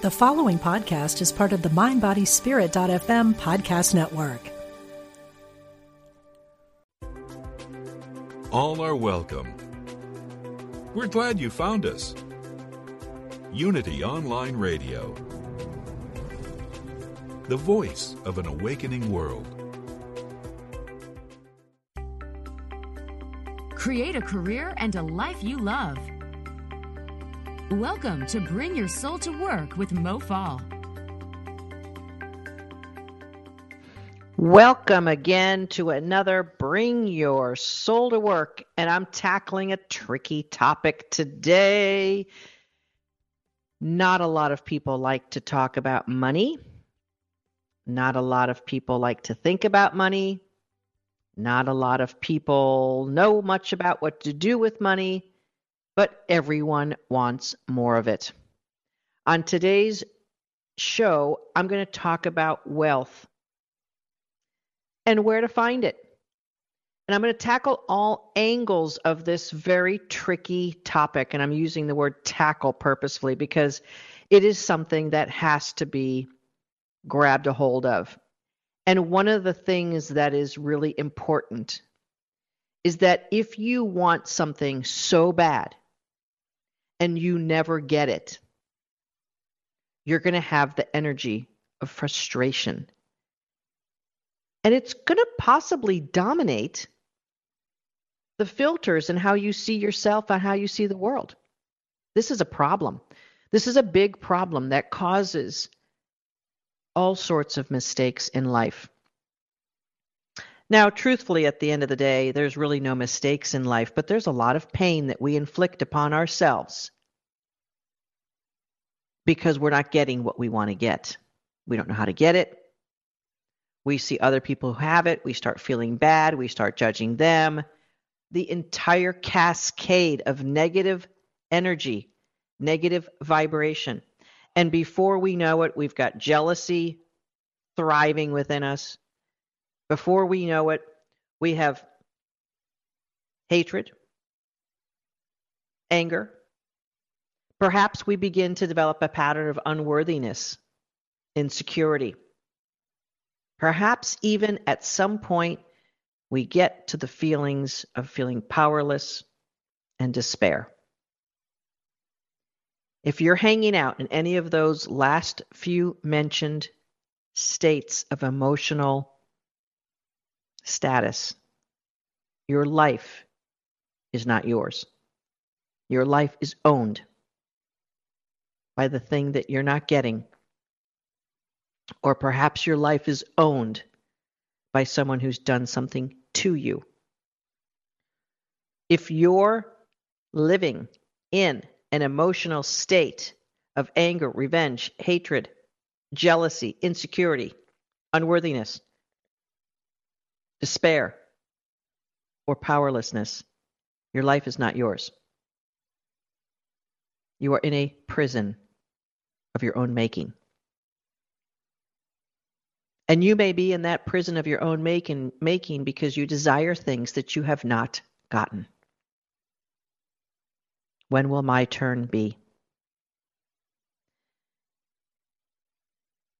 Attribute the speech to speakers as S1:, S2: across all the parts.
S1: The following podcast is part of the MindBodySpirit.fm podcast network.
S2: All are welcome. We're glad you found us. Unity Online Radio, the voice of an awakening world.
S3: Create a career and a life you love. Welcome to Bring Your Soul to Work with Mo Fall.
S4: Welcome again to another Bring Your Soul to Work. And I'm tackling a tricky topic today. Not a lot of people like to talk about money. Not a lot of people like to think about money. Not a lot of people know much about what to do with money but everyone wants more of it. On today's show, I'm going to talk about wealth and where to find it. And I'm going to tackle all angles of this very tricky topic. And I'm using the word tackle purposefully because it is something that has to be grabbed a hold of. And one of the things that is really important is that if you want something so bad, and you never get it, you're going to have the energy of frustration. And it's going to possibly dominate the filters and how you see yourself and how you see the world. This is a problem. This is a big problem that causes all sorts of mistakes in life. Now, truthfully, at the end of the day, there's really no mistakes in life, but there's a lot of pain that we inflict upon ourselves because we're not getting what we want to get. We don't know how to get it. We see other people who have it. We start feeling bad. We start judging them. The entire cascade of negative energy, negative vibration. And before we know it, we've got jealousy thriving within us before we know it, we have hatred, anger. Perhaps we begin to develop a pattern of unworthiness, insecurity. Perhaps even at some point, we get to the feelings of feeling powerless and despair. If you're hanging out in any of those last few mentioned states of emotional status. Your life is not yours. Your life is owned by the thing that you're not getting. Or perhaps your life is owned by someone who's done something to you. If you're living in an emotional state of anger, revenge, hatred, jealousy, insecurity, unworthiness, despair, or powerlessness, your life is not yours. You are in a prison of your own making. And you may be in that prison of your own making, making because you desire things that you have not gotten. When will my turn be?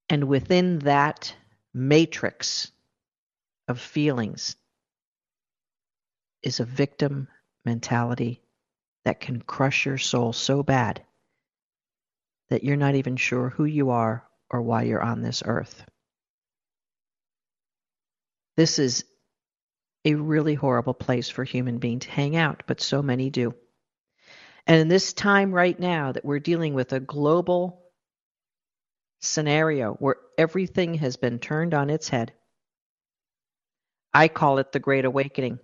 S4: And within that matrix of feelings is a victim mentality that can crush your soul so bad that you're not even sure who you are or why you're on this earth. This is a really horrible place for human beings to hang out, but so many do. And in this time right now that we're dealing with a global scenario where everything has been turned on its head, I call it the Great Awakening.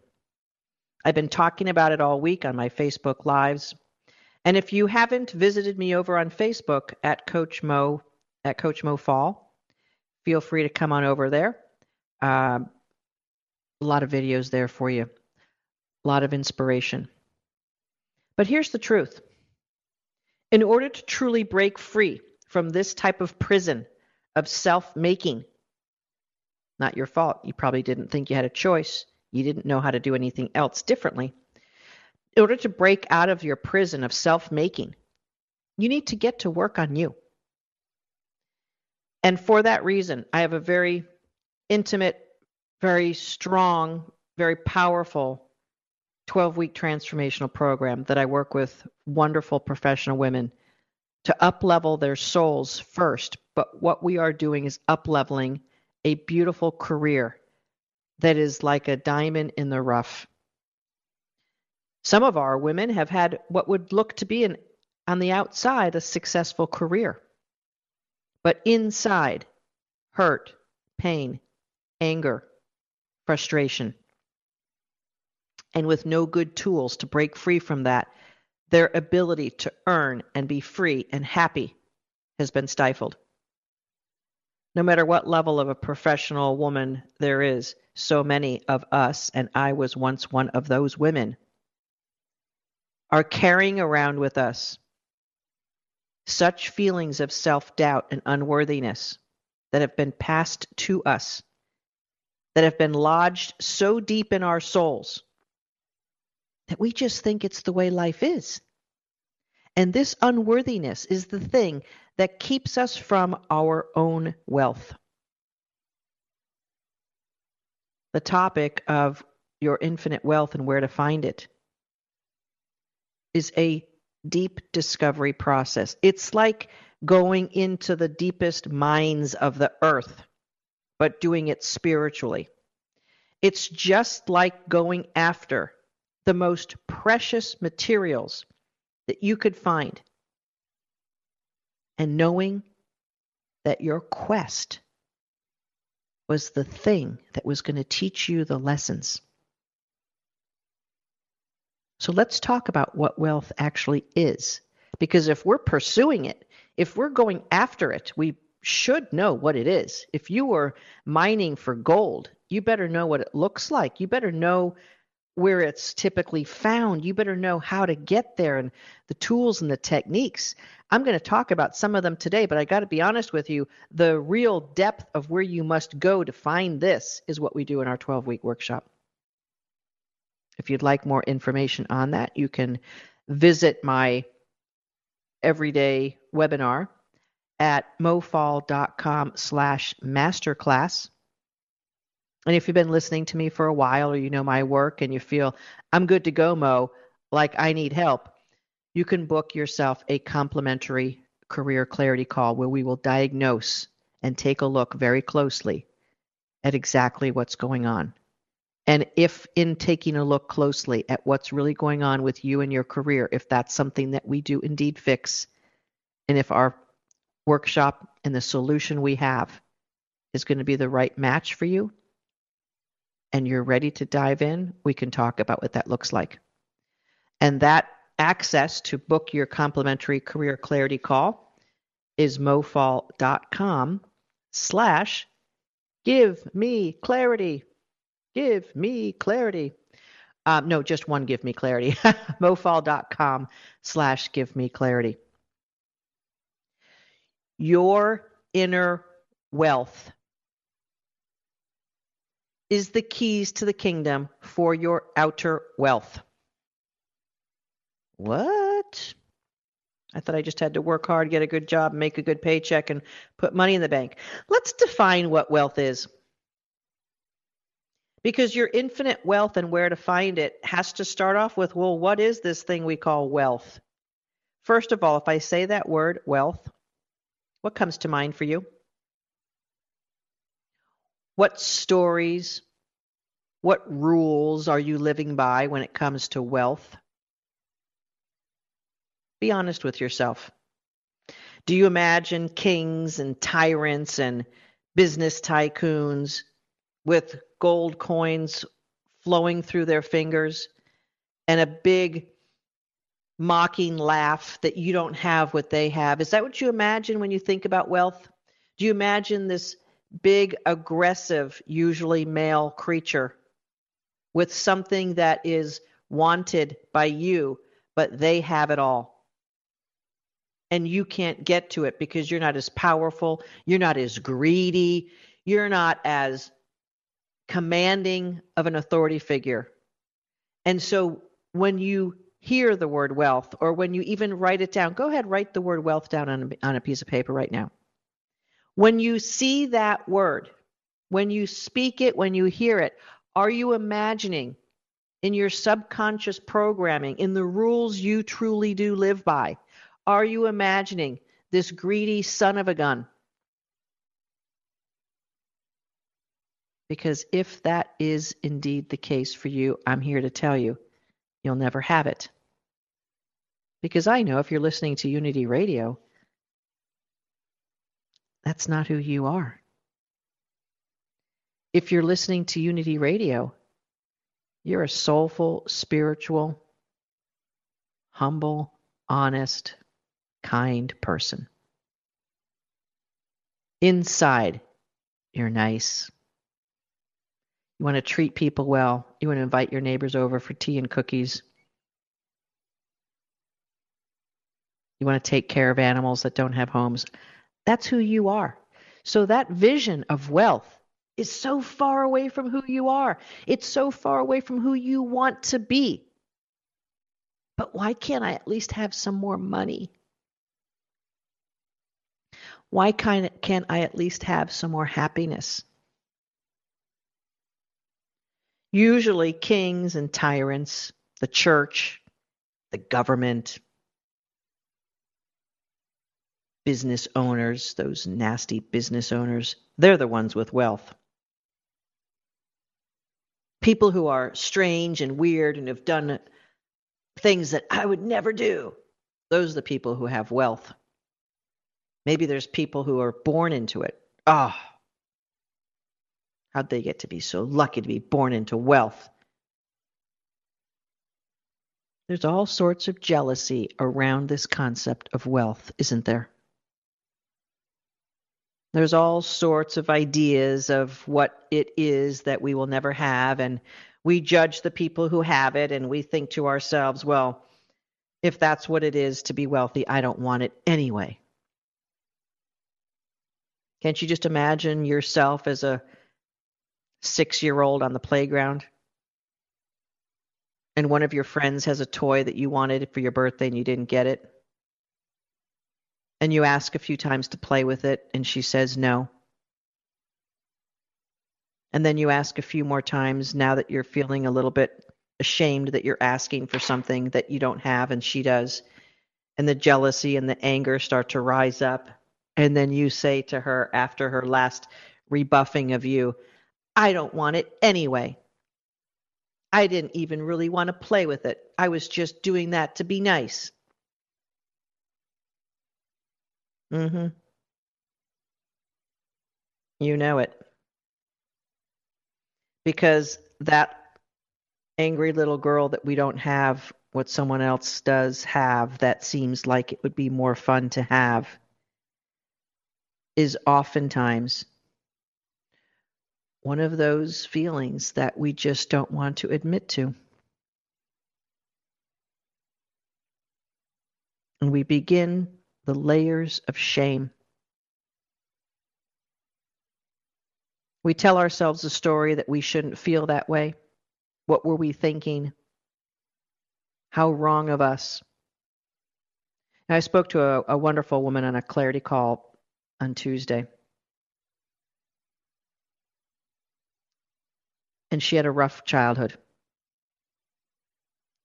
S4: I've been talking about it all week on my Facebook Lives. And if you haven't visited me over on Facebook at Coach Mo at Coach Mo Fall, feel free to come on over there. Uh, a lot of videos there for you, a lot of inspiration. But here's the truth: in order to truly break free from this type of prison of self-making, not your fault. You probably didn't think you had a choice. You didn't know how to do anything else differently. In order to break out of your prison of self making, you need to get to work on you. And for that reason, I have a very intimate, very strong, very powerful 12 week transformational program that I work with wonderful professional women to up level their souls first. But what we are doing is up leveling a beautiful career that is like a diamond in the rough. Some of our women have had what would look to be an on the outside a successful career. But inside, hurt, pain, anger, frustration. And with no good tools to break free from that, their ability to earn and be free and happy has been stifled. No matter what level of a professional woman there is, so many of us, and I was once one of those women, are carrying around with us such feelings of self doubt and unworthiness that have been passed to us, that have been lodged so deep in our souls that we just think it's the way life is. And this unworthiness is the thing that keeps us from our own wealth. The topic of your infinite wealth and where to find it is a deep discovery process. It's like going into the deepest mines of the earth, but doing it spiritually. It's just like going after the most precious materials that you could find and knowing that your quest was the thing that was going to teach you the lessons. So let's talk about what wealth actually is. Because if we're pursuing it, if we're going after it, we should know what it is. If you were mining for gold, you better know what it looks like. You better know where it's typically found. You better know how to get there and the tools and the techniques. I'm going to talk about some of them today, but I got to be honest with you. The real depth of where you must go to find this is what we do in our 12 week workshop. If you'd like more information on that, you can visit my everyday webinar at mofall.com slash masterclass. And if you've been listening to me for a while or you know my work and you feel I'm good to go, Mo, like I need help, you can book yourself a complimentary career clarity call where we will diagnose and take a look very closely at exactly what's going on. And if in taking a look closely at what's really going on with you and your career, if that's something that we do indeed fix, and if our workshop and the solution we have is going to be the right match for you, and you're ready to dive in, we can talk about what that looks like. And that access to book your complimentary career clarity call is mofall.com slash give me clarity. Give me clarity. Um, no, just one give me clarity. mofall.com slash give me clarity. Your inner wealth is the keys to the kingdom for your outer wealth. What? I thought I just had to work hard, get a good job, make a good paycheck, and put money in the bank. Let's define what wealth is. Because your infinite wealth and where to find it has to start off with well, what is this thing we call wealth? First of all, if I say that word, wealth, what comes to mind for you? What stories, what rules are you living by when it comes to wealth? Be honest with yourself. Do you imagine kings and tyrants and business tycoons with gold coins flowing through their fingers and a big mocking laugh that you don't have what they have. Is that what you imagine when you think about wealth? Do you imagine this big, aggressive, usually male creature with something that is wanted by you, but they have it all? And you can't get to it because you're not as powerful, you're not as greedy, you're not as commanding of an authority figure. And so when you hear the word wealth or when you even write it down, go ahead, write the word wealth down on a, on a piece of paper right now. When you see that word, when you speak it, when you hear it, are you imagining in your subconscious programming, in the rules you truly do live by, are you imagining this greedy son of a gun? Because if that is indeed the case for you, I'm here to tell you, you'll never have it. Because I know if you're listening to Unity Radio, that's not who you are. If you're listening to Unity Radio, you're a soulful, spiritual, humble, honest, kind person. Inside, you're nice. You want to treat people well. You want to invite your neighbors over for tea and cookies. You want to take care of animals that don't have homes. That's who you are. So that vision of wealth is so far away from who you are. It's so far away from who you want to be. But why can't I at least have some more money? Why can't I at least have some more happiness? Usually, kings and tyrants, the church, the government, business owners, those nasty business owners, they're the ones with wealth. People who are strange and weird and have done things that I would never do, those are the people who have wealth. Maybe there's people who are born into it. Ah, oh, how'd they get to be so lucky to be born into wealth? There's all sorts of jealousy around this concept of wealth, isn't there? There's all sorts of ideas of what it is that we will never have, and we judge the people who have it, and we think to ourselves, well, if that's what it is to be wealthy, I don't want it anyway. Can't you just imagine yourself as a six year old on the playground? And one of your friends has a toy that you wanted for your birthday and you didn't get it? And you ask a few times to play with it and she says no. And then you ask a few more times now that you're feeling a little bit ashamed that you're asking for something that you don't have and she does. And the jealousy and the anger start to rise up. And then you say to her after her last rebuffing of you, I don't want it anyway. I didn't even really want to play with it. I was just doing that to be nice. Mhm. You know it. Because that angry little girl that we don't have what someone else does have that seems like it would be more fun to have is oftentimes one of those feelings that we just don't want to admit to. And we begin the layers of shame. We tell ourselves a story that we shouldn't feel that way. What were we thinking? How wrong of us. I spoke to a, a wonderful woman on a clarity call on Tuesday. And she had a rough childhood.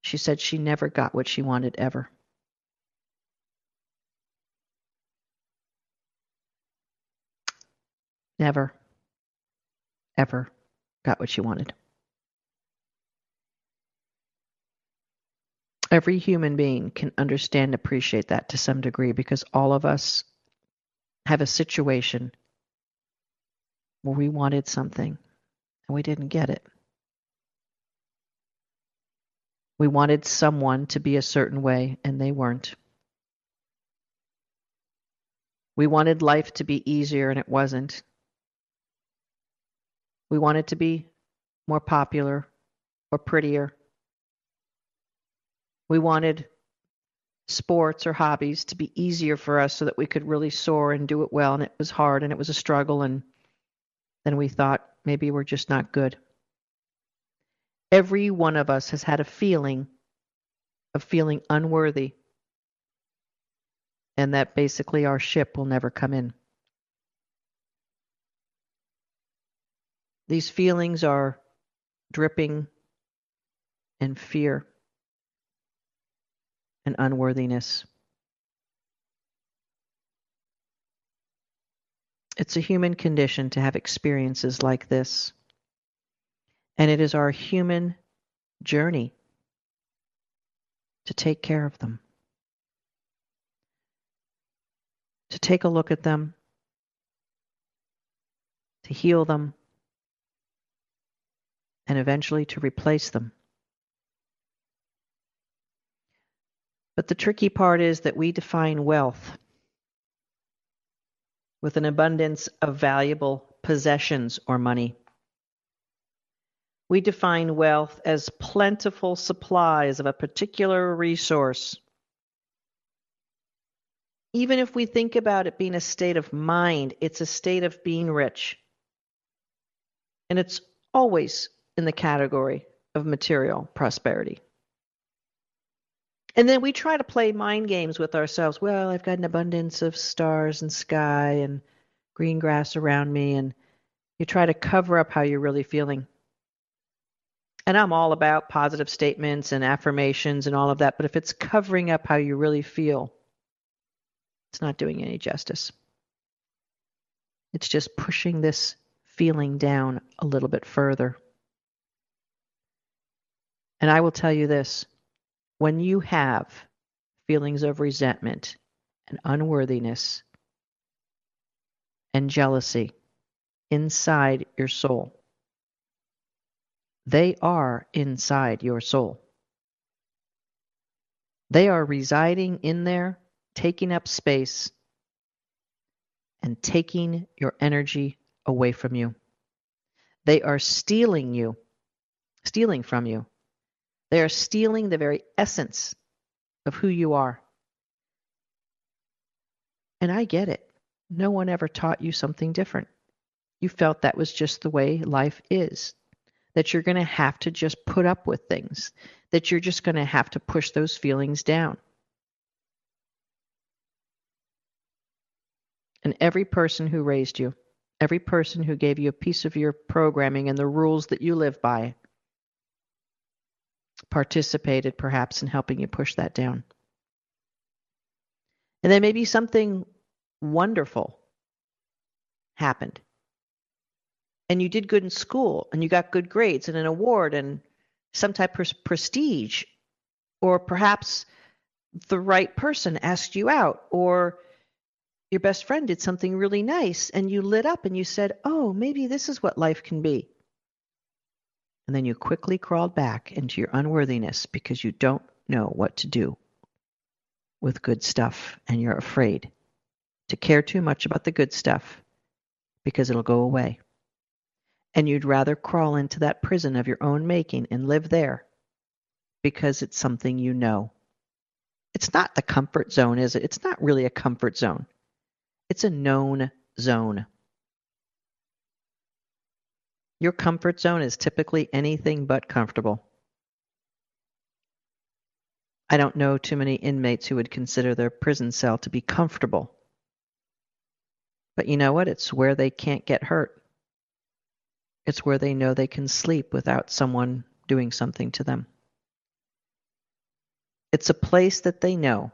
S4: She said she never got what she wanted ever. Never, ever got what she wanted. Every human being can understand and appreciate that to some degree because all of us have a situation where we wanted something and we didn't get it. We wanted someone to be a certain way and they weren't. We wanted life to be easier and it wasn't. We wanted to be more popular or prettier. We wanted sports or hobbies to be easier for us so that we could really soar and do it well. And it was hard and it was a struggle. And then we thought maybe we're just not good. Every one of us has had a feeling of feeling unworthy and that basically our ship will never come in. These feelings are dripping in fear and unworthiness. It's a human condition to have experiences like this. And it is our human journey to take care of them, to take a look at them, to heal them, and eventually to replace them. But the tricky part is that we define wealth with an abundance of valuable possessions or money. We define wealth as plentiful supplies of a particular resource. Even if we think about it being a state of mind, it's a state of being rich. And it's always in the category of material prosperity. And then we try to play mind games with ourselves. Well, I've got an abundance of stars and sky and green grass around me. And you try to cover up how you're really feeling. And I'm all about positive statements and affirmations and all of that. But if it's covering up how you really feel, it's not doing any justice. It's just pushing this feeling down a little bit further. And I will tell you this when you have feelings of resentment and unworthiness and jealousy inside your soul, they are inside your soul. They are residing in there, taking up space, and taking your energy away from you. They are stealing you, stealing from you. They are stealing the very essence of who you are. And I get it. No one ever taught you something different. You felt that was just the way life is. That you're going to have to just put up with things, that you're just going to have to push those feelings down. And every person who raised you, every person who gave you a piece of your programming and the rules that you live by, participated perhaps in helping you push that down. And then maybe something wonderful happened. And you did good in school and you got good grades and an award and some type of prestige. Or perhaps the right person asked you out or your best friend did something really nice and you lit up and you said, Oh, maybe this is what life can be and then you quickly crawled back into your unworthiness because you don't know what to do with good stuff and you're afraid to care too much about the good stuff because it'll go away. And you'd rather crawl into that prison of your own making and live there because it's something you know. It's not the comfort zone, is it? It's not really a comfort zone. It's a known zone. Your comfort zone is typically anything but comfortable. I don't know too many inmates who would consider their prison cell to be comfortable. But you know what? It's where they can't get hurt. It's where they know they can sleep without someone doing something to them. It's a place that they know.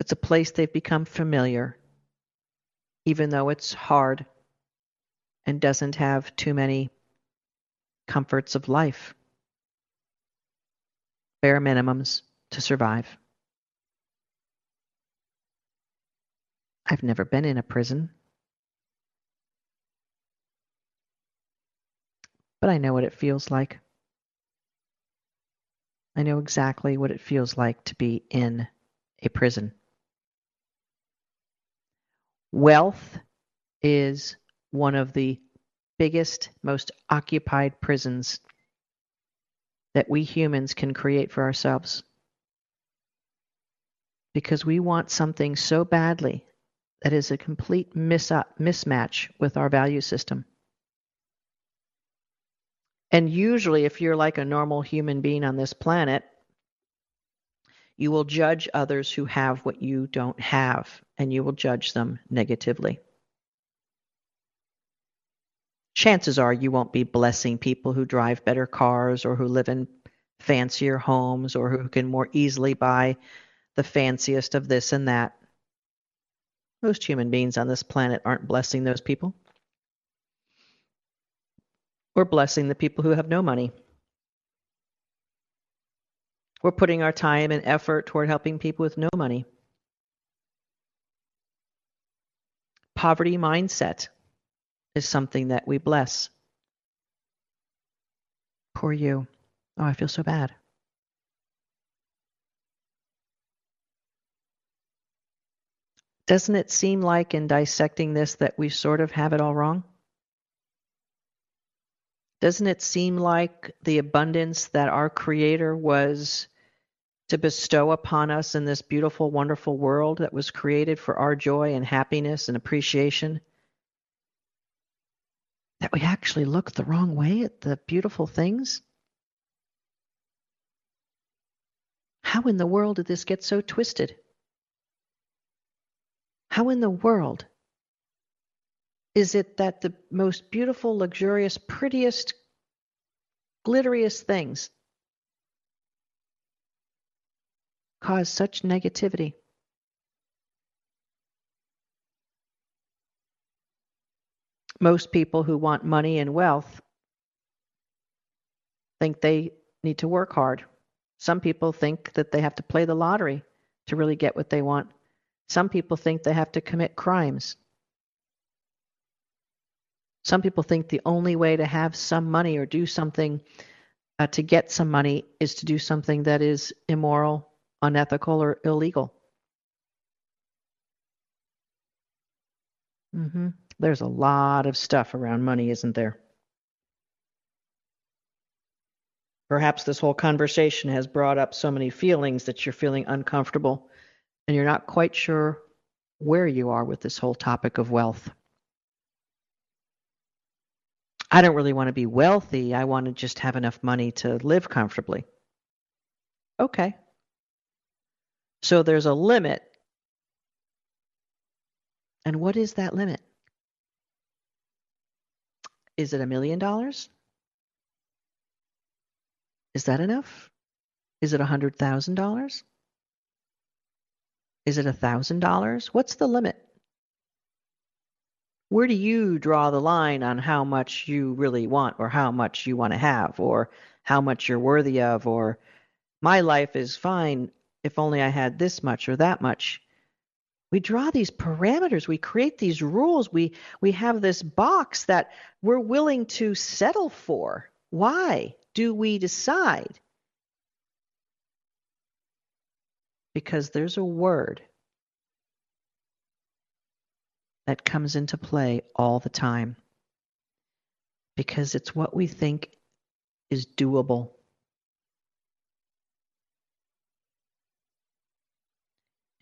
S4: It's a place they've become familiar, even though it's hard and doesn't have too many comforts of life, bare minimums to survive. I've never been in a prison, but I know what it feels like. I know exactly what it feels like to be in a prison. Wealth is one of the biggest, most occupied prisons that we humans can create for ourselves. Because we want something so badly that is a complete mis- uh, mismatch with our value system. And usually, if you're like a normal human being on this planet, you will judge others who have what you don't have, and you will judge them negatively. Chances are you won't be blessing people who drive better cars or who live in fancier homes or who can more easily buy the fanciest of this and that. Most human beings on this planet aren't blessing those people. We're blessing the people who have no money. We're putting our time and effort toward helping people with no money. Poverty mindset is something that we bless. Poor you. Oh, I feel so bad. Doesn't it seem like in dissecting this that we sort of have it all wrong? Doesn't it seem like the abundance that our Creator was to bestow upon us in this beautiful, wonderful world that was created for our joy and happiness and appreciation? That we actually look the wrong way at the beautiful things? How in the world did this get so twisted? How in the world is it that the most beautiful, luxurious, prettiest, glitteriest things cause such negativity? Most people who want money and wealth think they need to work hard. Some people think that they have to play the lottery to really get what they want. Some people think they have to commit crimes. Some people think the only way to have some money or do something uh, to get some money is to do something that is immoral, unethical, or illegal. Mm-hmm. There's a lot of stuff around money, isn't there? Perhaps this whole conversation has brought up so many feelings that you're feeling uncomfortable and you're not quite sure where you are with this whole topic of wealth. I don't really want to be wealthy. I want to just have enough money to live comfortably. Okay. So there's a limit. And what is that limit? Is it a million dollars? Is that enough? Is it a hundred thousand dollars? Is it a thousand dollars? What's the limit? Where do you draw the line on how much you really want or how much you want to have or how much you're worthy of or my life is fine if only I had this much or that much? We draw these parameters, we create these rules, we we have this box that we're willing to settle for. Why do we decide? Because there's a word that comes into play all the time. Because it's what we think is doable.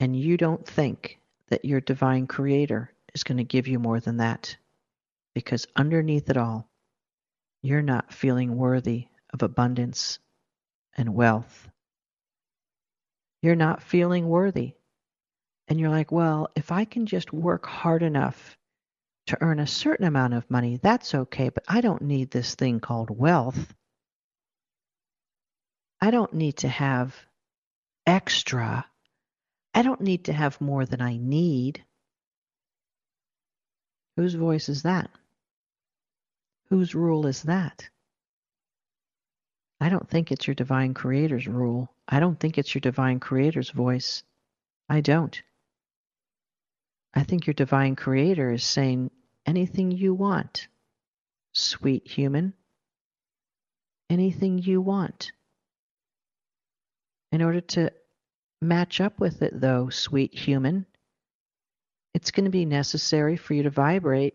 S4: And you don't think that your divine creator is going to give you more than that, because underneath it all, you're not feeling worthy of abundance and wealth. You're not feeling worthy. And you're like, well, if I can just work hard enough to earn a certain amount of money, that's okay, but I don't need this thing called wealth. I don't need to have extra I don't need to have more than I need. Whose voice is that? Whose rule is that? I don't think it's your divine creator's rule. I don't think it's your divine creator's voice. I don't. I think your divine creator is saying anything you want, sweet human. Anything you want. In order to match up with it, though, sweet human. It's going to be necessary for you to vibrate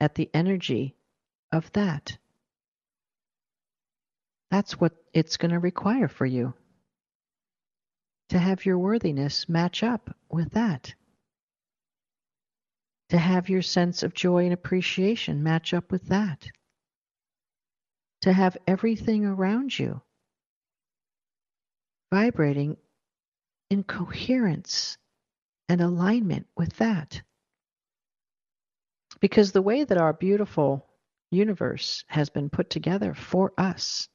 S4: at the energy of that. That's what it's going to require for you to have your worthiness match up with that. To have your sense of joy and appreciation match up with that. To have everything around you vibrating in coherence and alignment with that. Because the way that our beautiful universe has been put together for us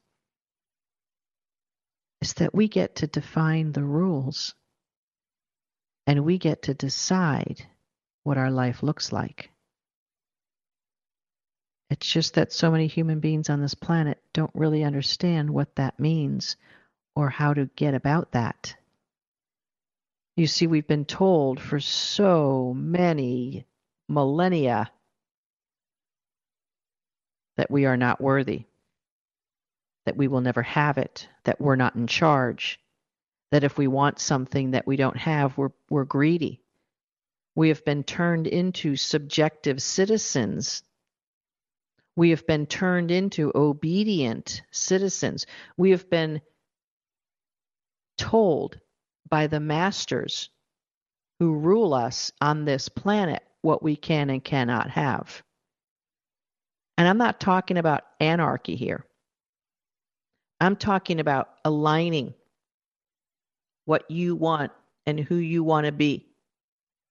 S4: is that we get to define the rules and we get to decide what our life looks like. It's just that so many human beings on this planet don't really understand what that means or how to get about that. You see, we've been told for so many millennia that we are not worthy, that we will never have it, that we're not in charge, that if we want something that we don't have, we're, we're greedy. We have been turned into subjective citizens we have been turned into obedient citizens. We have been told by the masters who rule us on this planet what we can and cannot have. And I'm not talking about anarchy here. I'm talking about aligning what you want and who you want to be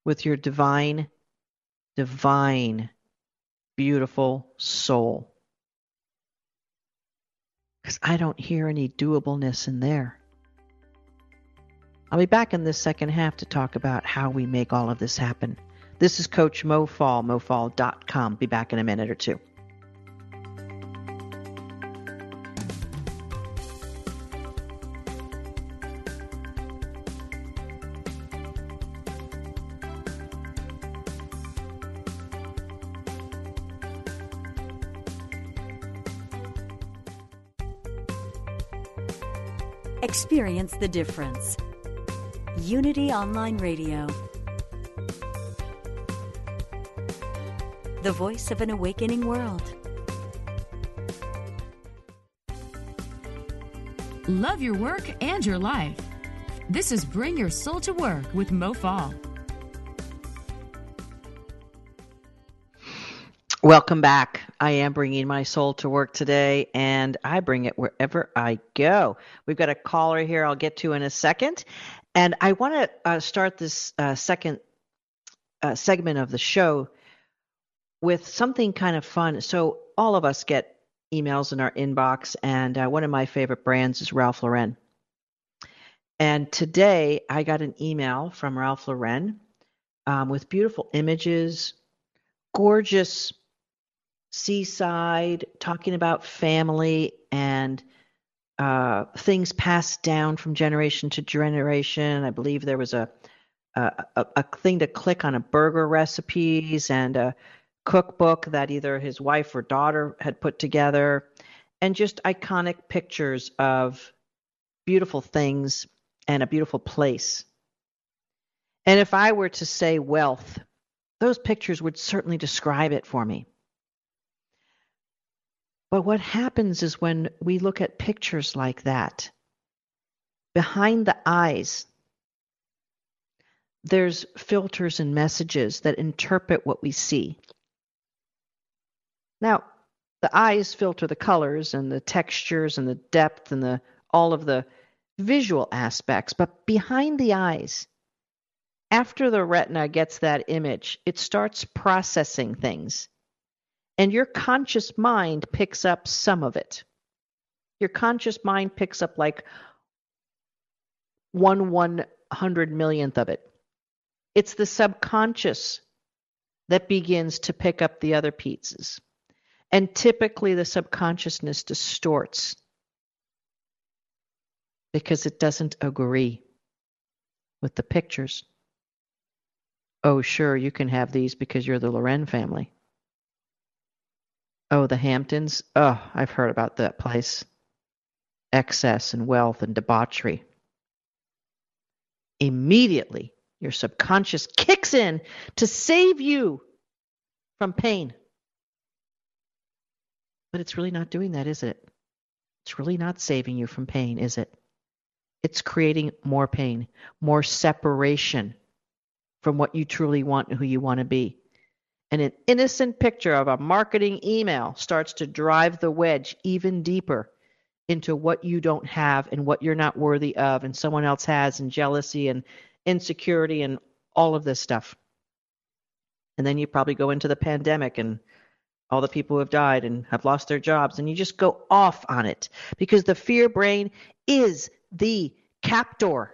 S4: with your divine, divine beautiful soul. Because I don't hear any doableness in there. I'll be back in this second half to talk about how we make all of this happen. This is Coach Mo Fall, mofall.com. Be back in a minute or two.
S5: Experience the difference. Unity Online Radio. The voice of an awakening world.
S3: Love your work and your life. This is Bring Your Soul to Work with Mo Fall.
S4: Welcome back. I am bringing my soul to work today, and I bring it wherever I go. We've got a caller here I'll get to in a second. And I want to uh, start this uh, second uh, segment of the show with something kind of fun. So, all of us get emails in our inbox, and uh, one of my favorite brands is Ralph Lauren. And today I got an email from Ralph Lauren um, with beautiful images, gorgeous seaside, talking about family and uh, things passed down from generation to generation. I believe there was a, a, a thing to click on a burger recipes and a cookbook that either his wife or daughter had put together, and just iconic pictures of beautiful things and a beautiful place. And if I were to say wealth, those pictures would certainly describe it for me. But what happens is when we look at pictures like that, behind the eyes, there's filters and messages that interpret what we see. Now, the eyes filter the colors and the textures and the depth and the all of the visual aspects, but behind the eyes, after the retina gets that image, it starts processing things and your conscious mind picks up some of it. Your conscious mind picks up like one one hundred millionth of it. It's the subconscious that begins to pick up the other pieces. And typically the subconsciousness distorts because it doesn't agree with the pictures. Oh, sure, you can have these because you're the Lauren family. Oh, the Hamptons? Oh, I've heard about that place. Excess and wealth and debauchery. Immediately, your subconscious kicks in to save you from pain. But it's really not doing that, is it? It's really not saving you from pain, is it? It's creating more pain, more separation from what you truly want and who you want to be and an innocent picture of a marketing email starts to drive the wedge even deeper into what you don't have and what you're not worthy of and someone else has and jealousy and insecurity and all of this stuff. And then you probably go into the pandemic and all the people who have died and have lost their jobs, and you just go off on it because the fear brain is the captor.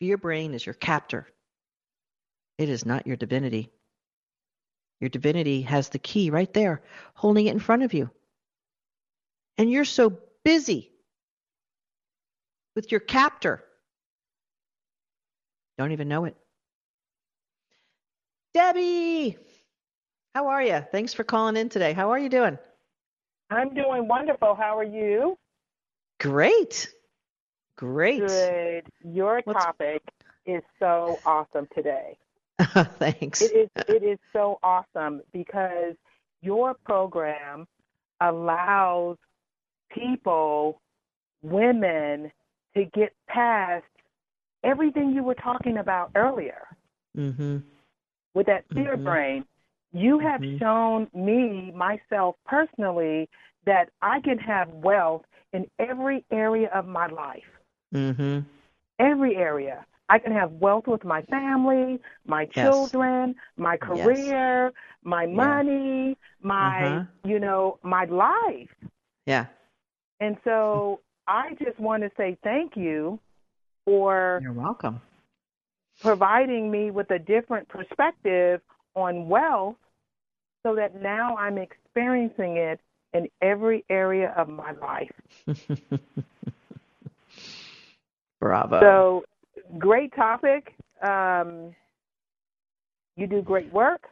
S4: Fear brain is your captor. It is not your divinity. Your divinity has the key right there, holding it in front of you. And you're so busy with your captor. Don't even know it. Debbie, how are you? Thanks for calling in today. How are you doing?
S6: I'm doing wonderful. How are you?
S4: Great. Great.
S6: Good. Your
S4: What's-
S6: topic is so awesome today.
S4: Thanks.
S6: It is it is so awesome because your program allows people, women, to get past everything you were talking about earlier
S4: Mm-hmm.
S6: with that fear
S4: Mhm.
S6: brain. You have
S4: Mhm.
S6: shown me, myself personally, that I can have wealth in every area of my life.
S4: Mm-hmm.
S6: every area. I can have wealth with my family, my
S4: Yes.
S6: children, my career, my money, my
S4: Uh-huh.
S6: you know, my life.
S4: Yeah.
S6: And so I just want to say thank you for
S4: You're welcome.
S6: providing me with a different perspective on wealth so that now I'm experiencing it in every area of my life.
S4: Bravo.
S6: So, great topic. Um, you do great work.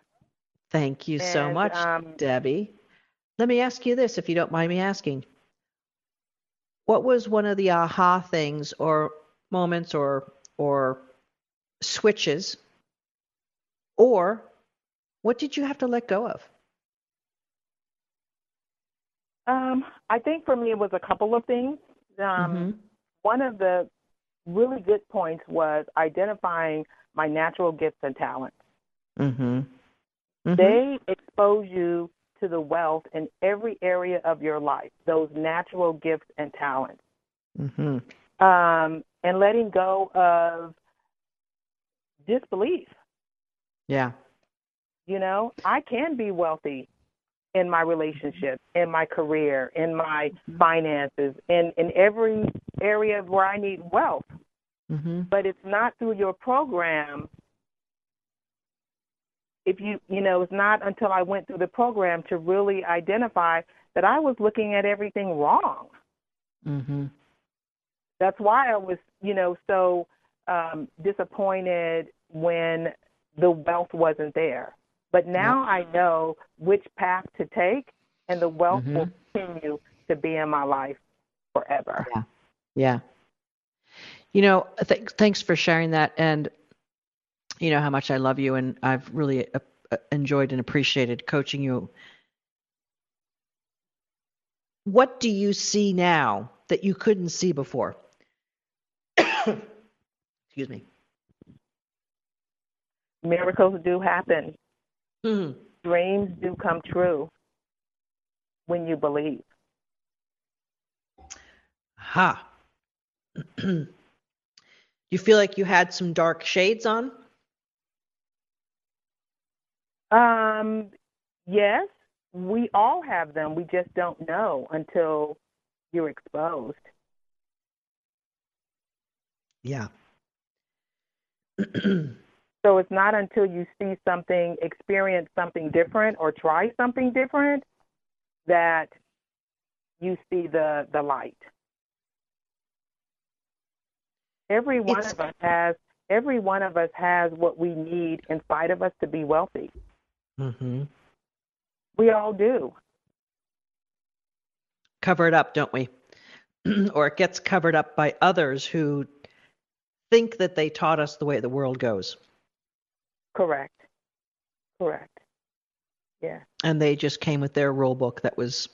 S4: Thank you so much,
S6: um,
S4: Debbie. Let me ask you this, if you don't mind me asking. What was one of the aha things or moments or or switches or what did you have to let go of?
S6: Um, I think for me it was a couple of things. Um,
S4: Mhm.
S6: One of the really good points was identifying my natural gifts and talents.
S4: Mhm. Mhm.
S6: They expose you to the wealth in every area of your life, those natural gifts and talents.
S4: Mhm.
S6: Um, and letting go of disbelief.
S4: Yeah.
S6: You know, I can be wealthy in my relationship, in my career, in my finances, in, in every area where I need wealth.
S4: Mhm.
S6: But it's not through your program. If you, you know, it's not until I went through the program to really identify that I was looking at everything wrong.
S4: Mm-hmm.
S6: That's why I was, you know, so um, disappointed when the wealth wasn't there. But now I know which path to take, and the wealth will continue to be in my life forever.
S4: Yeah. Yeah. You know, th- thanks for sharing that. And you know how much I love you, and I've really uh, uh, enjoyed and appreciated coaching you. What do you see now that you couldn't see before? Excuse me.
S6: Miracles do happen.
S4: Mhm.
S6: Dreams do come true when you believe.
S4: Ha. You feel like you had some dark shades on?
S6: Um, yes, we all have them. We just don't know until you're exposed.
S4: Yeah.
S6: So it's not until you see something, experience something different, or try something different that you see the the light. Every one
S4: It's-
S6: of us has every one of us has what we need inside of us to be wealthy.
S4: mhm.
S6: We all do.
S4: cover it up, don't we? or it gets covered up by others who think that they taught us the way the world goes.
S6: Correct. Correct. Yeah.
S4: And they just came with their rule book that was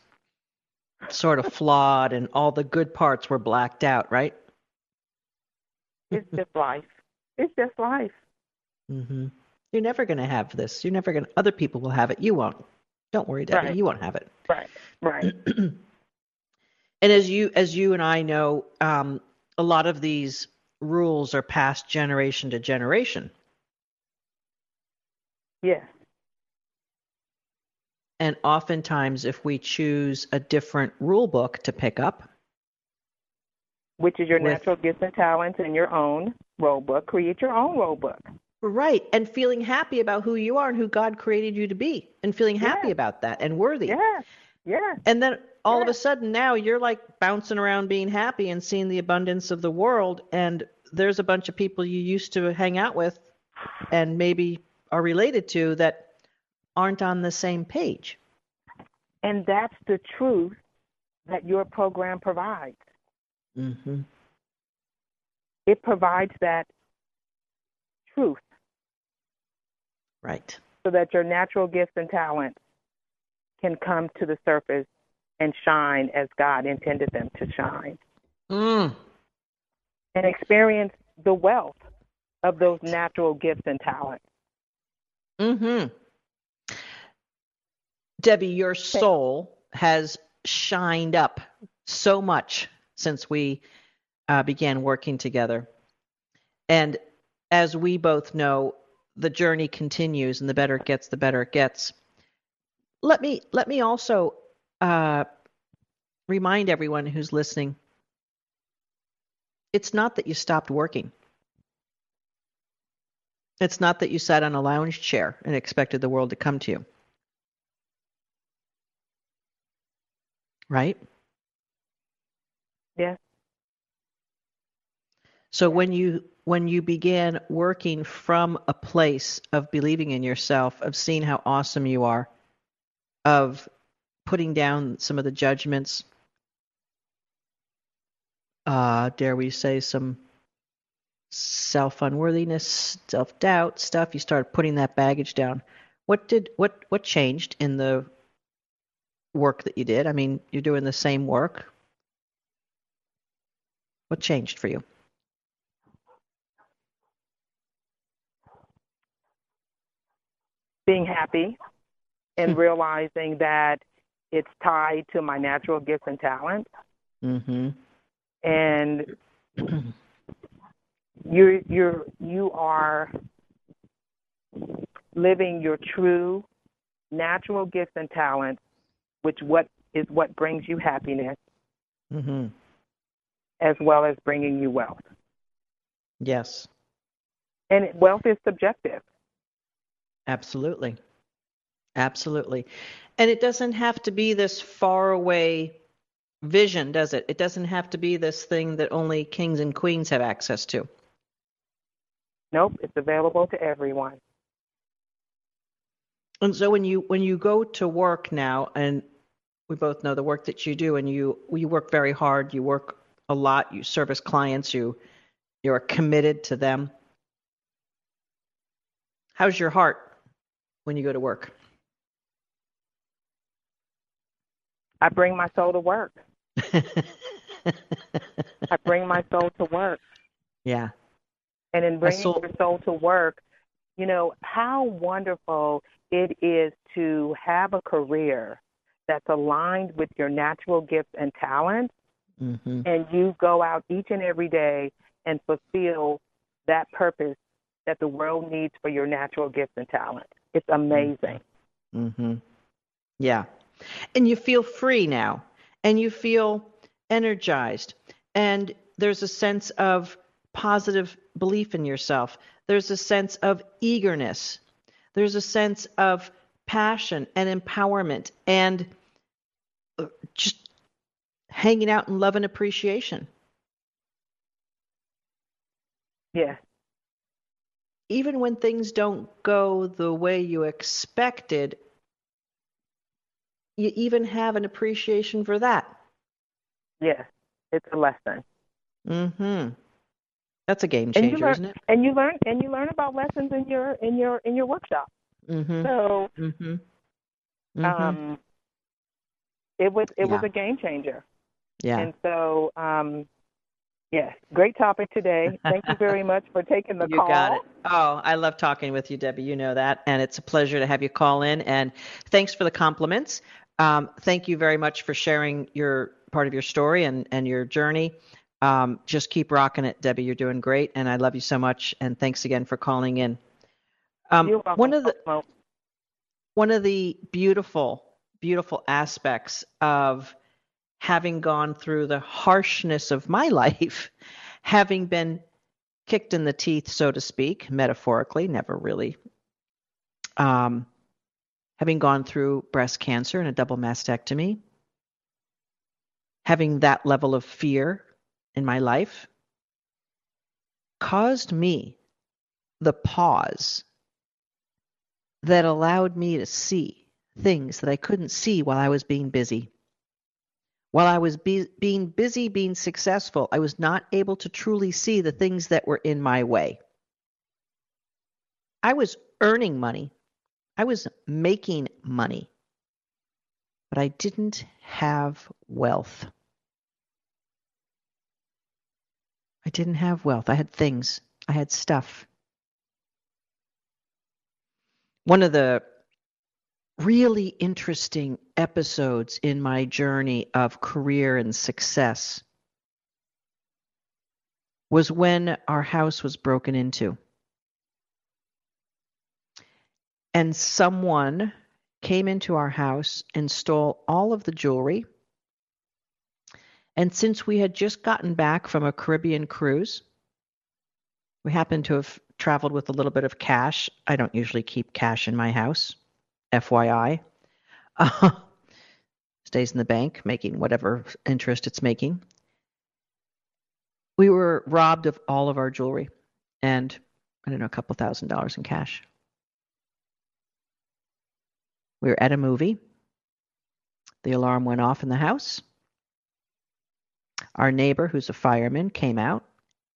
S4: sort of flawed and all the good parts were blacked out, right?
S6: It's just life. It's just life.
S4: hmm You're never going to have this. You're never going to, other people will have it. You won't. Don't worry, Debbie.
S6: Right.
S4: You won't have it.
S6: Right. Right.
S4: and as you as you and I know, um, a lot of these rules are passed generation to generation.
S6: yes.
S4: And oftentimes, if we choose a different rule book to pick up,
S6: which is your
S4: With-
S6: natural gifts and talents and your own role book, create your own role book.
S4: right, and feeling happy about who you are and who God created you to be, and feeling happy
S6: Yeah.
S4: about that and worthy.
S6: Yes, yes.
S4: And then all of a sudden now you're like bouncing around being happy and seeing the abundance of the world and there's a bunch of people you used to hang out with and maybe are related to that aren't on the same page.
S6: And that's the truth that your program provides.
S4: Mhm.
S6: It provides that truth
S4: Right.
S6: so that your natural gifts and talents can come to the surface and shine as God intended them to shine
S4: Mm.
S6: and experience the wealth of those natural gifts and talents.
S4: Mhm. Debbie, your soul has shined up so much since we uh, began working together. And as we both know, the journey continues, and the better it gets, the better it gets. Let me let me also uh, remind everyone who's listening: it's not that you stopped working. It's not that you sat on a lounge chair and expected the world to come to you. Right?
S6: Yes.
S4: So when you when you began working from a place of believing in yourself, of seeing how awesome you are, of putting down some of the judgments, uh, dare we say some self unworthiness, self doubt stuff, you started putting that baggage down. What did what what changed in the work that you did? I mean, you're doing the same work. What changed for you?
S6: Being happy and realizing that it's tied to my natural gifts and talents
S4: Mm-hmm.
S6: and you're you're you are living your true natural gifts and talents which what is what brings you happiness
S4: mm-hmm.
S6: As well as bringing you wealth
S4: Yes,
S6: and wealth is subjective
S4: absolutely. Absolutely. And it doesn't have to be this far away vision, does it? It doesn't have to be this thing that only kings and queens have access to.
S6: nope it's available to everyone
S4: And so when you when you go to work now and we both know the work that you do and you you work very hard, you work a lot, you service clients, you you're committed to them. How's your heart when you go to work?
S6: i bring my soul to work i bring my soul to work
S4: yeah.
S6: And in bringing
S4: soul-
S6: your soul to work, you know, how wonderful it is to have a career that's aligned with your natural gifts and talents,
S4: Mhm.
S6: and you go out each and every day and fulfill that purpose that the world needs for your natural gifts and talents. It's amazing.
S4: Mhm. Yeah. And you feel free now and you feel energized and there's a sense of positive belief in yourself. There's a sense of eagerness. There's a sense of passion and empowerment and uh, just hanging out in love and appreciation.
S6: Yeah.
S4: Even when things don't go the way you expected, you even have an appreciation for that.
S6: Yeah, It's a lesson.
S4: Mm-hmm. That's a game changer,
S6: learn
S4: isn't it?
S6: and you learn and you learn about lessons in your in your in your workshop.
S4: Mhm.
S6: So
S4: Mhm. Mhm.
S6: um it was it was a game changer.
S4: Yeah.
S6: And so, um, yes, great topic today. Thank you very much for taking the
S4: you
S6: call.
S4: You got it. Oh, I love talking with you, Debbie. You know that, and it's a pleasure to have you call in. And thanks for the compliments. Um, thank you very much for sharing your part of your story and and your journey. Um, just keep rocking it, Debbie. You're doing great, and I love you so much. And thanks again for calling in. Um,
S6: welcome,
S4: one of the one of the beautiful beautiful aspects of having gone through the harshness of my life, having been kicked in the teeth, so to speak, metaphorically, never really. Um, having gone through breast cancer and a double mastectomy, having that level of fear in my life caused me the pause that allowed me to see things that I couldn't see while I was being busy. While I was be- being busy being successful, I was not able to truly see the things that were in my way. I was earning money, I was making money, but I didn't have wealth. I didn't have wealth. I had things, I had stuff. One of the really interesting episodes in my journey of career and success was when our house was broken into. And someone came into our house and stole all of the jewelry. And since we had just gotten back from a Caribbean cruise, we happened to have traveled with a little bit of cash. I don't usually keep cash in my house. FYI. Uh, stays in the bank, making whatever interest it's making. We were robbed of all of our jewelry and, I don't know, a couple thousand dollars in cash. We were at a movie. The alarm went off in the house. Our neighbor, who's a fireman, came out,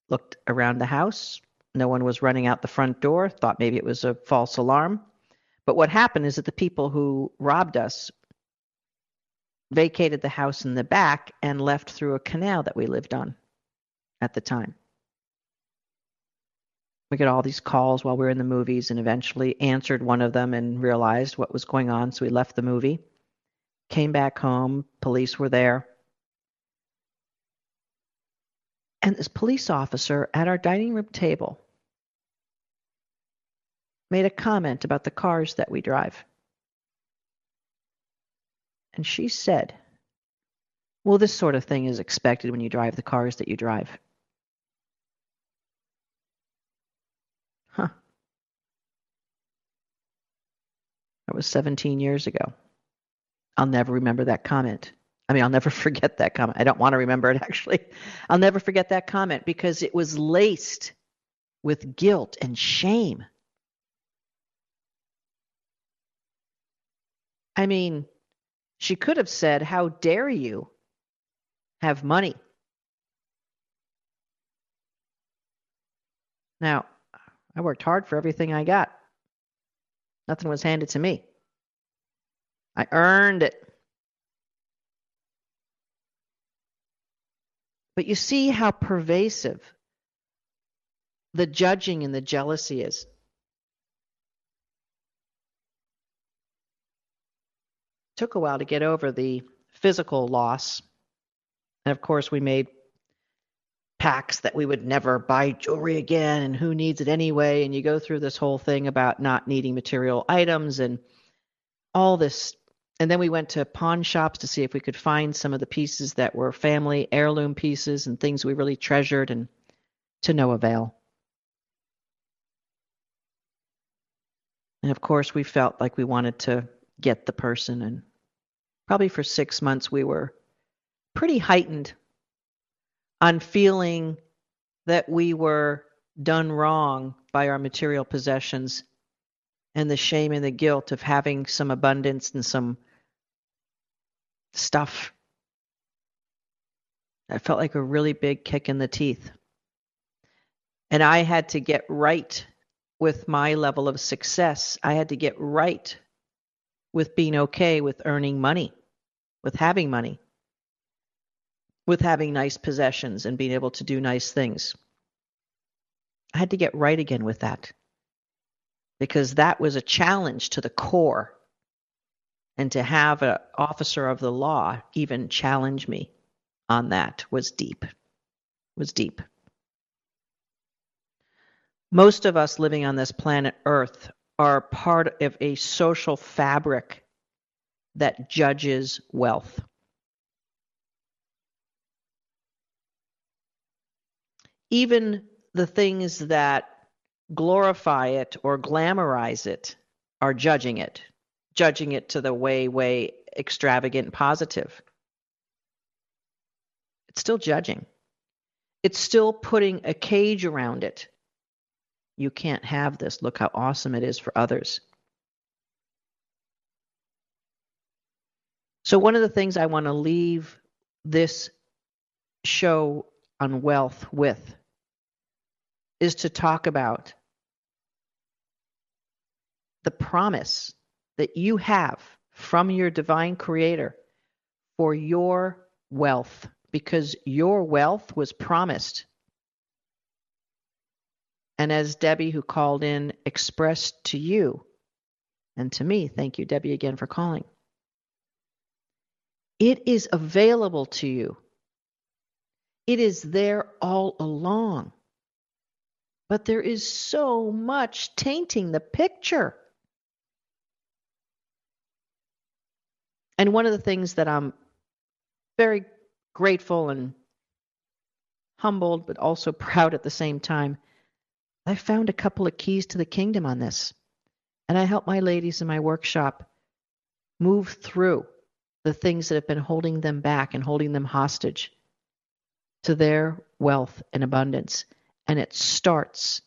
S4: looked around the house. No one was running out the front door, thought maybe it was a false alarm. But what happened is that the people who robbed us vacated the house in the back and left through a canal that we lived on at the time. We got all these calls while we were in the movies and eventually answered one of them and realized what was going on. So we left the movie, came back home, police were there. And this police officer at our dining room table made a comment about the cars that we drive. And she said, Well, this sort of thing is expected when you drive the cars that you drive. Huh. That was 17 years ago. I'll never remember that comment. I mean, I'll never forget that comment. I don't want to remember it actually. I'll never forget that comment because it was laced with guilt and shame. I mean, she could have said, How dare you have money? Now, I worked hard for everything I got. Nothing was handed to me. I earned it. But you see how pervasive the judging and the jealousy is. Took a while to get over the physical loss. And of course, we made pacts that we would never buy jewelry again and who needs it anyway. And you go through this whole thing about not needing material items and all this. And then we went to pawn shops to see if we could find some of the pieces that were family heirloom pieces and things we really treasured, and to no avail. And of course, we felt like we wanted to get the person and probably for six months, we were pretty heightened on feeling that we were done wrong by our material possessions and the shame and the guilt of having some abundance and some stuff. That felt like a really big kick in the teeth. And I had to get right with my level of success. I had to get right with being okay with earning money with having money, with having nice possessions and being able to do nice things. I had to get right again with that because that was a challenge to the core. And to have an officer of the law even challenge me on that was deep. Was deep. Most of us living on this planet Earth are part of a social fabric that judges wealth. Even the things that glorify it or glamorize it are judging it, judging it to the way, way extravagant and positive. It's still judging. It's still putting a cage around it. You can't have this. Look how awesome it is for others. So, one of the things I want to leave this show on wealth with is to talk about the promise that you have from your divine creator for your wealth because your wealth was promised. And as Debbie, who called in, expressed to you and to me, thank you, Debbie, again for calling. It is available to you. It is there all along. But there is so much tainting the picture. And one of the things that I'm very grateful and humbled, but also proud at the same time, I found a couple of keys to the kingdom on this. And I help my ladies in my workshop move through the things that have been holding them back and holding them hostage to their wealth and abundance. And it starts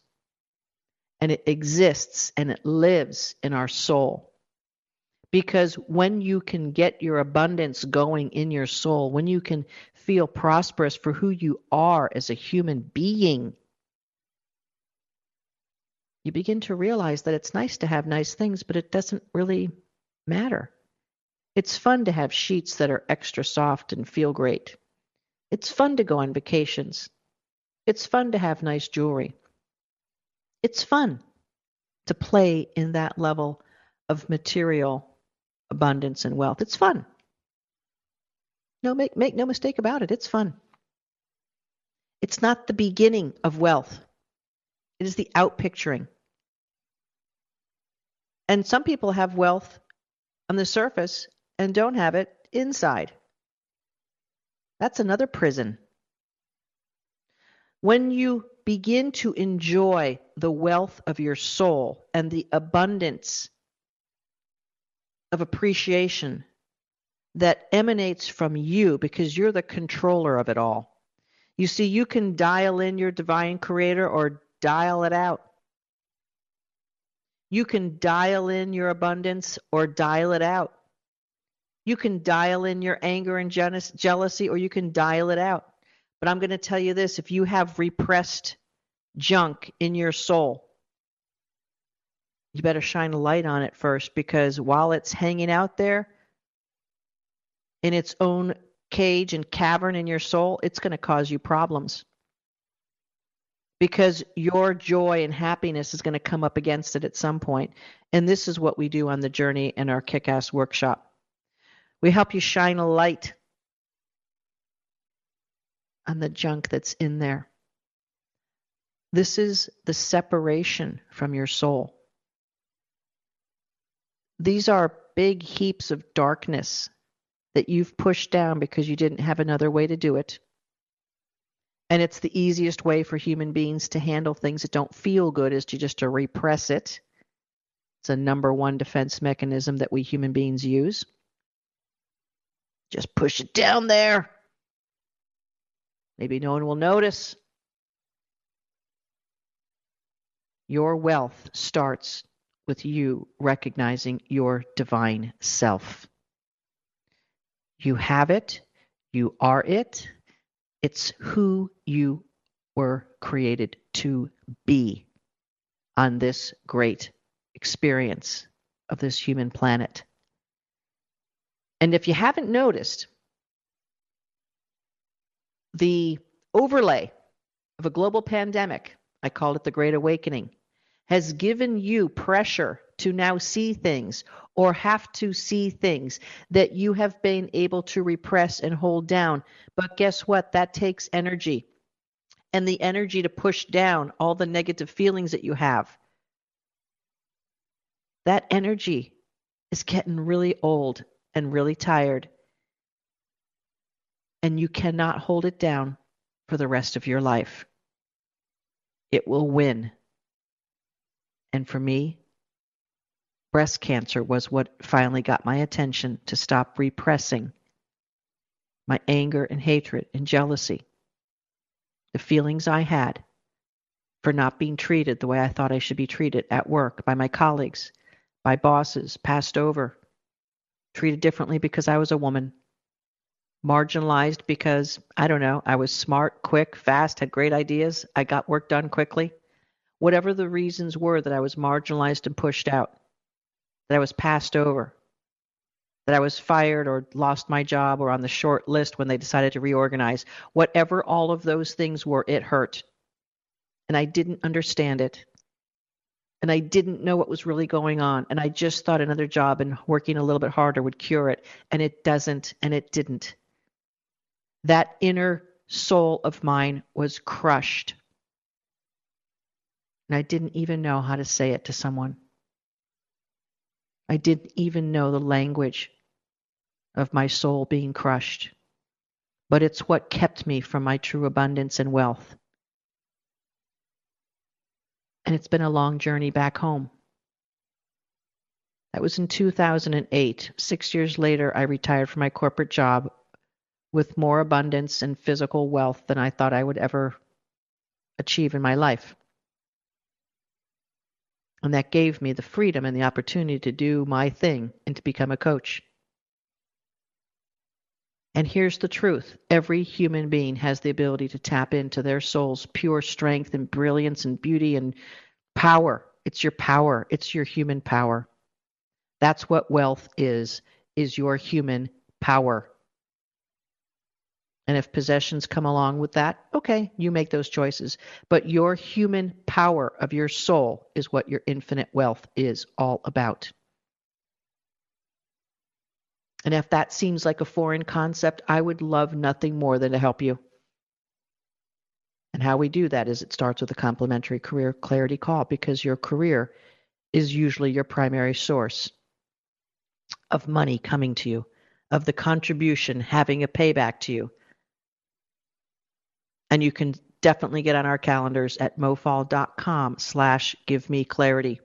S4: and it exists and it lives in our soul. Because when you can get your abundance going in your soul, when you can feel prosperous for who you are as a human being, you begin to realize that it's nice to have nice things, but it doesn't really matter. It's fun to have sheets that are extra soft and feel great. It's fun to go on vacations. It's fun to have nice jewelry. It's fun to play in that level of material abundance and wealth. It's fun. No, make make no mistake about it. It's fun. It's not the beginning of wealth. It is the outpicturing. And some people have wealth on the surface and don't have it inside. That's another prison. When you begin to enjoy the wealth of your soul and the abundance of appreciation that emanates from you because you're the controller of it all. You see, you can dial in your divine creator or dial it out. You can dial in your abundance or dial it out. You can dial in your anger and jealousy or you can dial it out. But I'm going to tell you this if you have repressed junk in your soul, you better shine a light on it first because while it's hanging out there in its own cage and cavern in your soul, it's going to cause you problems. Because your joy and happiness is going to come up against it at some point. And this is what we do on the journey in our kick ass workshop. We help you shine a light on the junk that's in there. This is the separation from your soul. These are big heaps of darkness that you've pushed down because you didn't have another way to do it. And it's the easiest way for human beings to handle things that don't feel good is to just to repress it. It's a number one defense mechanism that we human beings use. Just push it down there. Maybe no one will notice. Your wealth starts with you recognizing your divine self. You have it, you are it, it's who you were created to be on this great experience of this human planet. And if you haven't noticed, the overlay of a global pandemic, I call it the Great Awakening, has given you pressure to now see things or have to see things that you have been able to repress and hold down. But guess what? That takes energy and the energy to push down all the negative feelings that you have. That energy is getting really old and really tired. And you cannot hold it down for the rest of your life. It will win. And for me, breast cancer was what finally got my attention to stop repressing my anger and hatred and jealousy, the feelings I had for not being treated the way I thought I should be treated at work by my colleagues, by bosses, passed over, treated differently because I was a woman, marginalized because, I don't know, I was smart, quick, fast, had great ideas, I got work done quickly. Whatever the reasons were that I was marginalized and pushed out, that I was passed over, that I was fired or lost my job or on the short list when they decided to reorganize, whatever all of those things were, it hurt. And I didn't understand it. And I didn't know what was really going on. And I just thought another job and working a little bit harder would cure it. And it doesn't, and it didn't. That inner soul of mine was crushed. And I didn't even know how to say it to someone. I didn't even know the language of my soul being crushed. But it's what kept me from my true abundance and wealth. And it's been a long journey back home. That was in 2008. Six years later, I retired from my corporate job with more abundance and physical wealth than I thought I would ever achieve in my life. And that gave me the freedom and the opportunity to do my thing and to become a coach. And here's the truth every human being has the ability to tap into their soul's pure strength and brilliance and beauty and power. It's your power, it's your human power. That's what wealth is, is your human power. And if possessions come along with that, okay, you make those choices. But your human power of your soul is what your infinite wealth is all about. And if that seems like a foreign concept, I would love nothing more than to help you. And how we do that is it starts with a complimentary career clarity call because your career is usually your primary source of money coming to you, of the contribution having a payback to you and you can definitely get on our calendars at mofall.com slash give me clarity.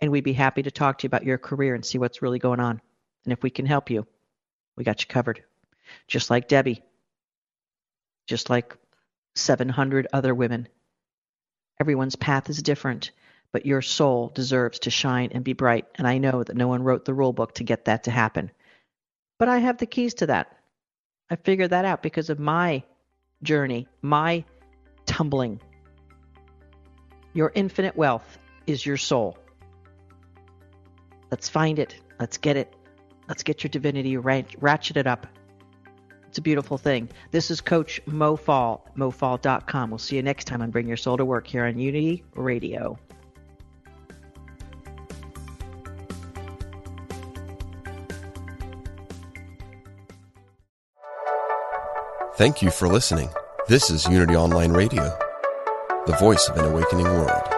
S4: And we'd be happy to talk to you about your career and see what's really going on. And if we can help you, we got you covered. Just like Debbie, just like 700 other women. Everyone's path is different, but your soul deserves to shine and be bright. And I know that no one wrote the rule book to get that to happen. But I have the keys to that. I figured that out because of my journey, my tumbling. Your infinite wealth is your soul. Let's find it. Let's get it. Let's get your divinity ratchet it up. It's a beautiful thing. This is Coach Mo Fall, mofall.com. We'll see you next time on Bring Your Soul to Work here on Unity Radio.
S7: Thank you for listening. This is Unity Online Radio, the voice of an awakening world.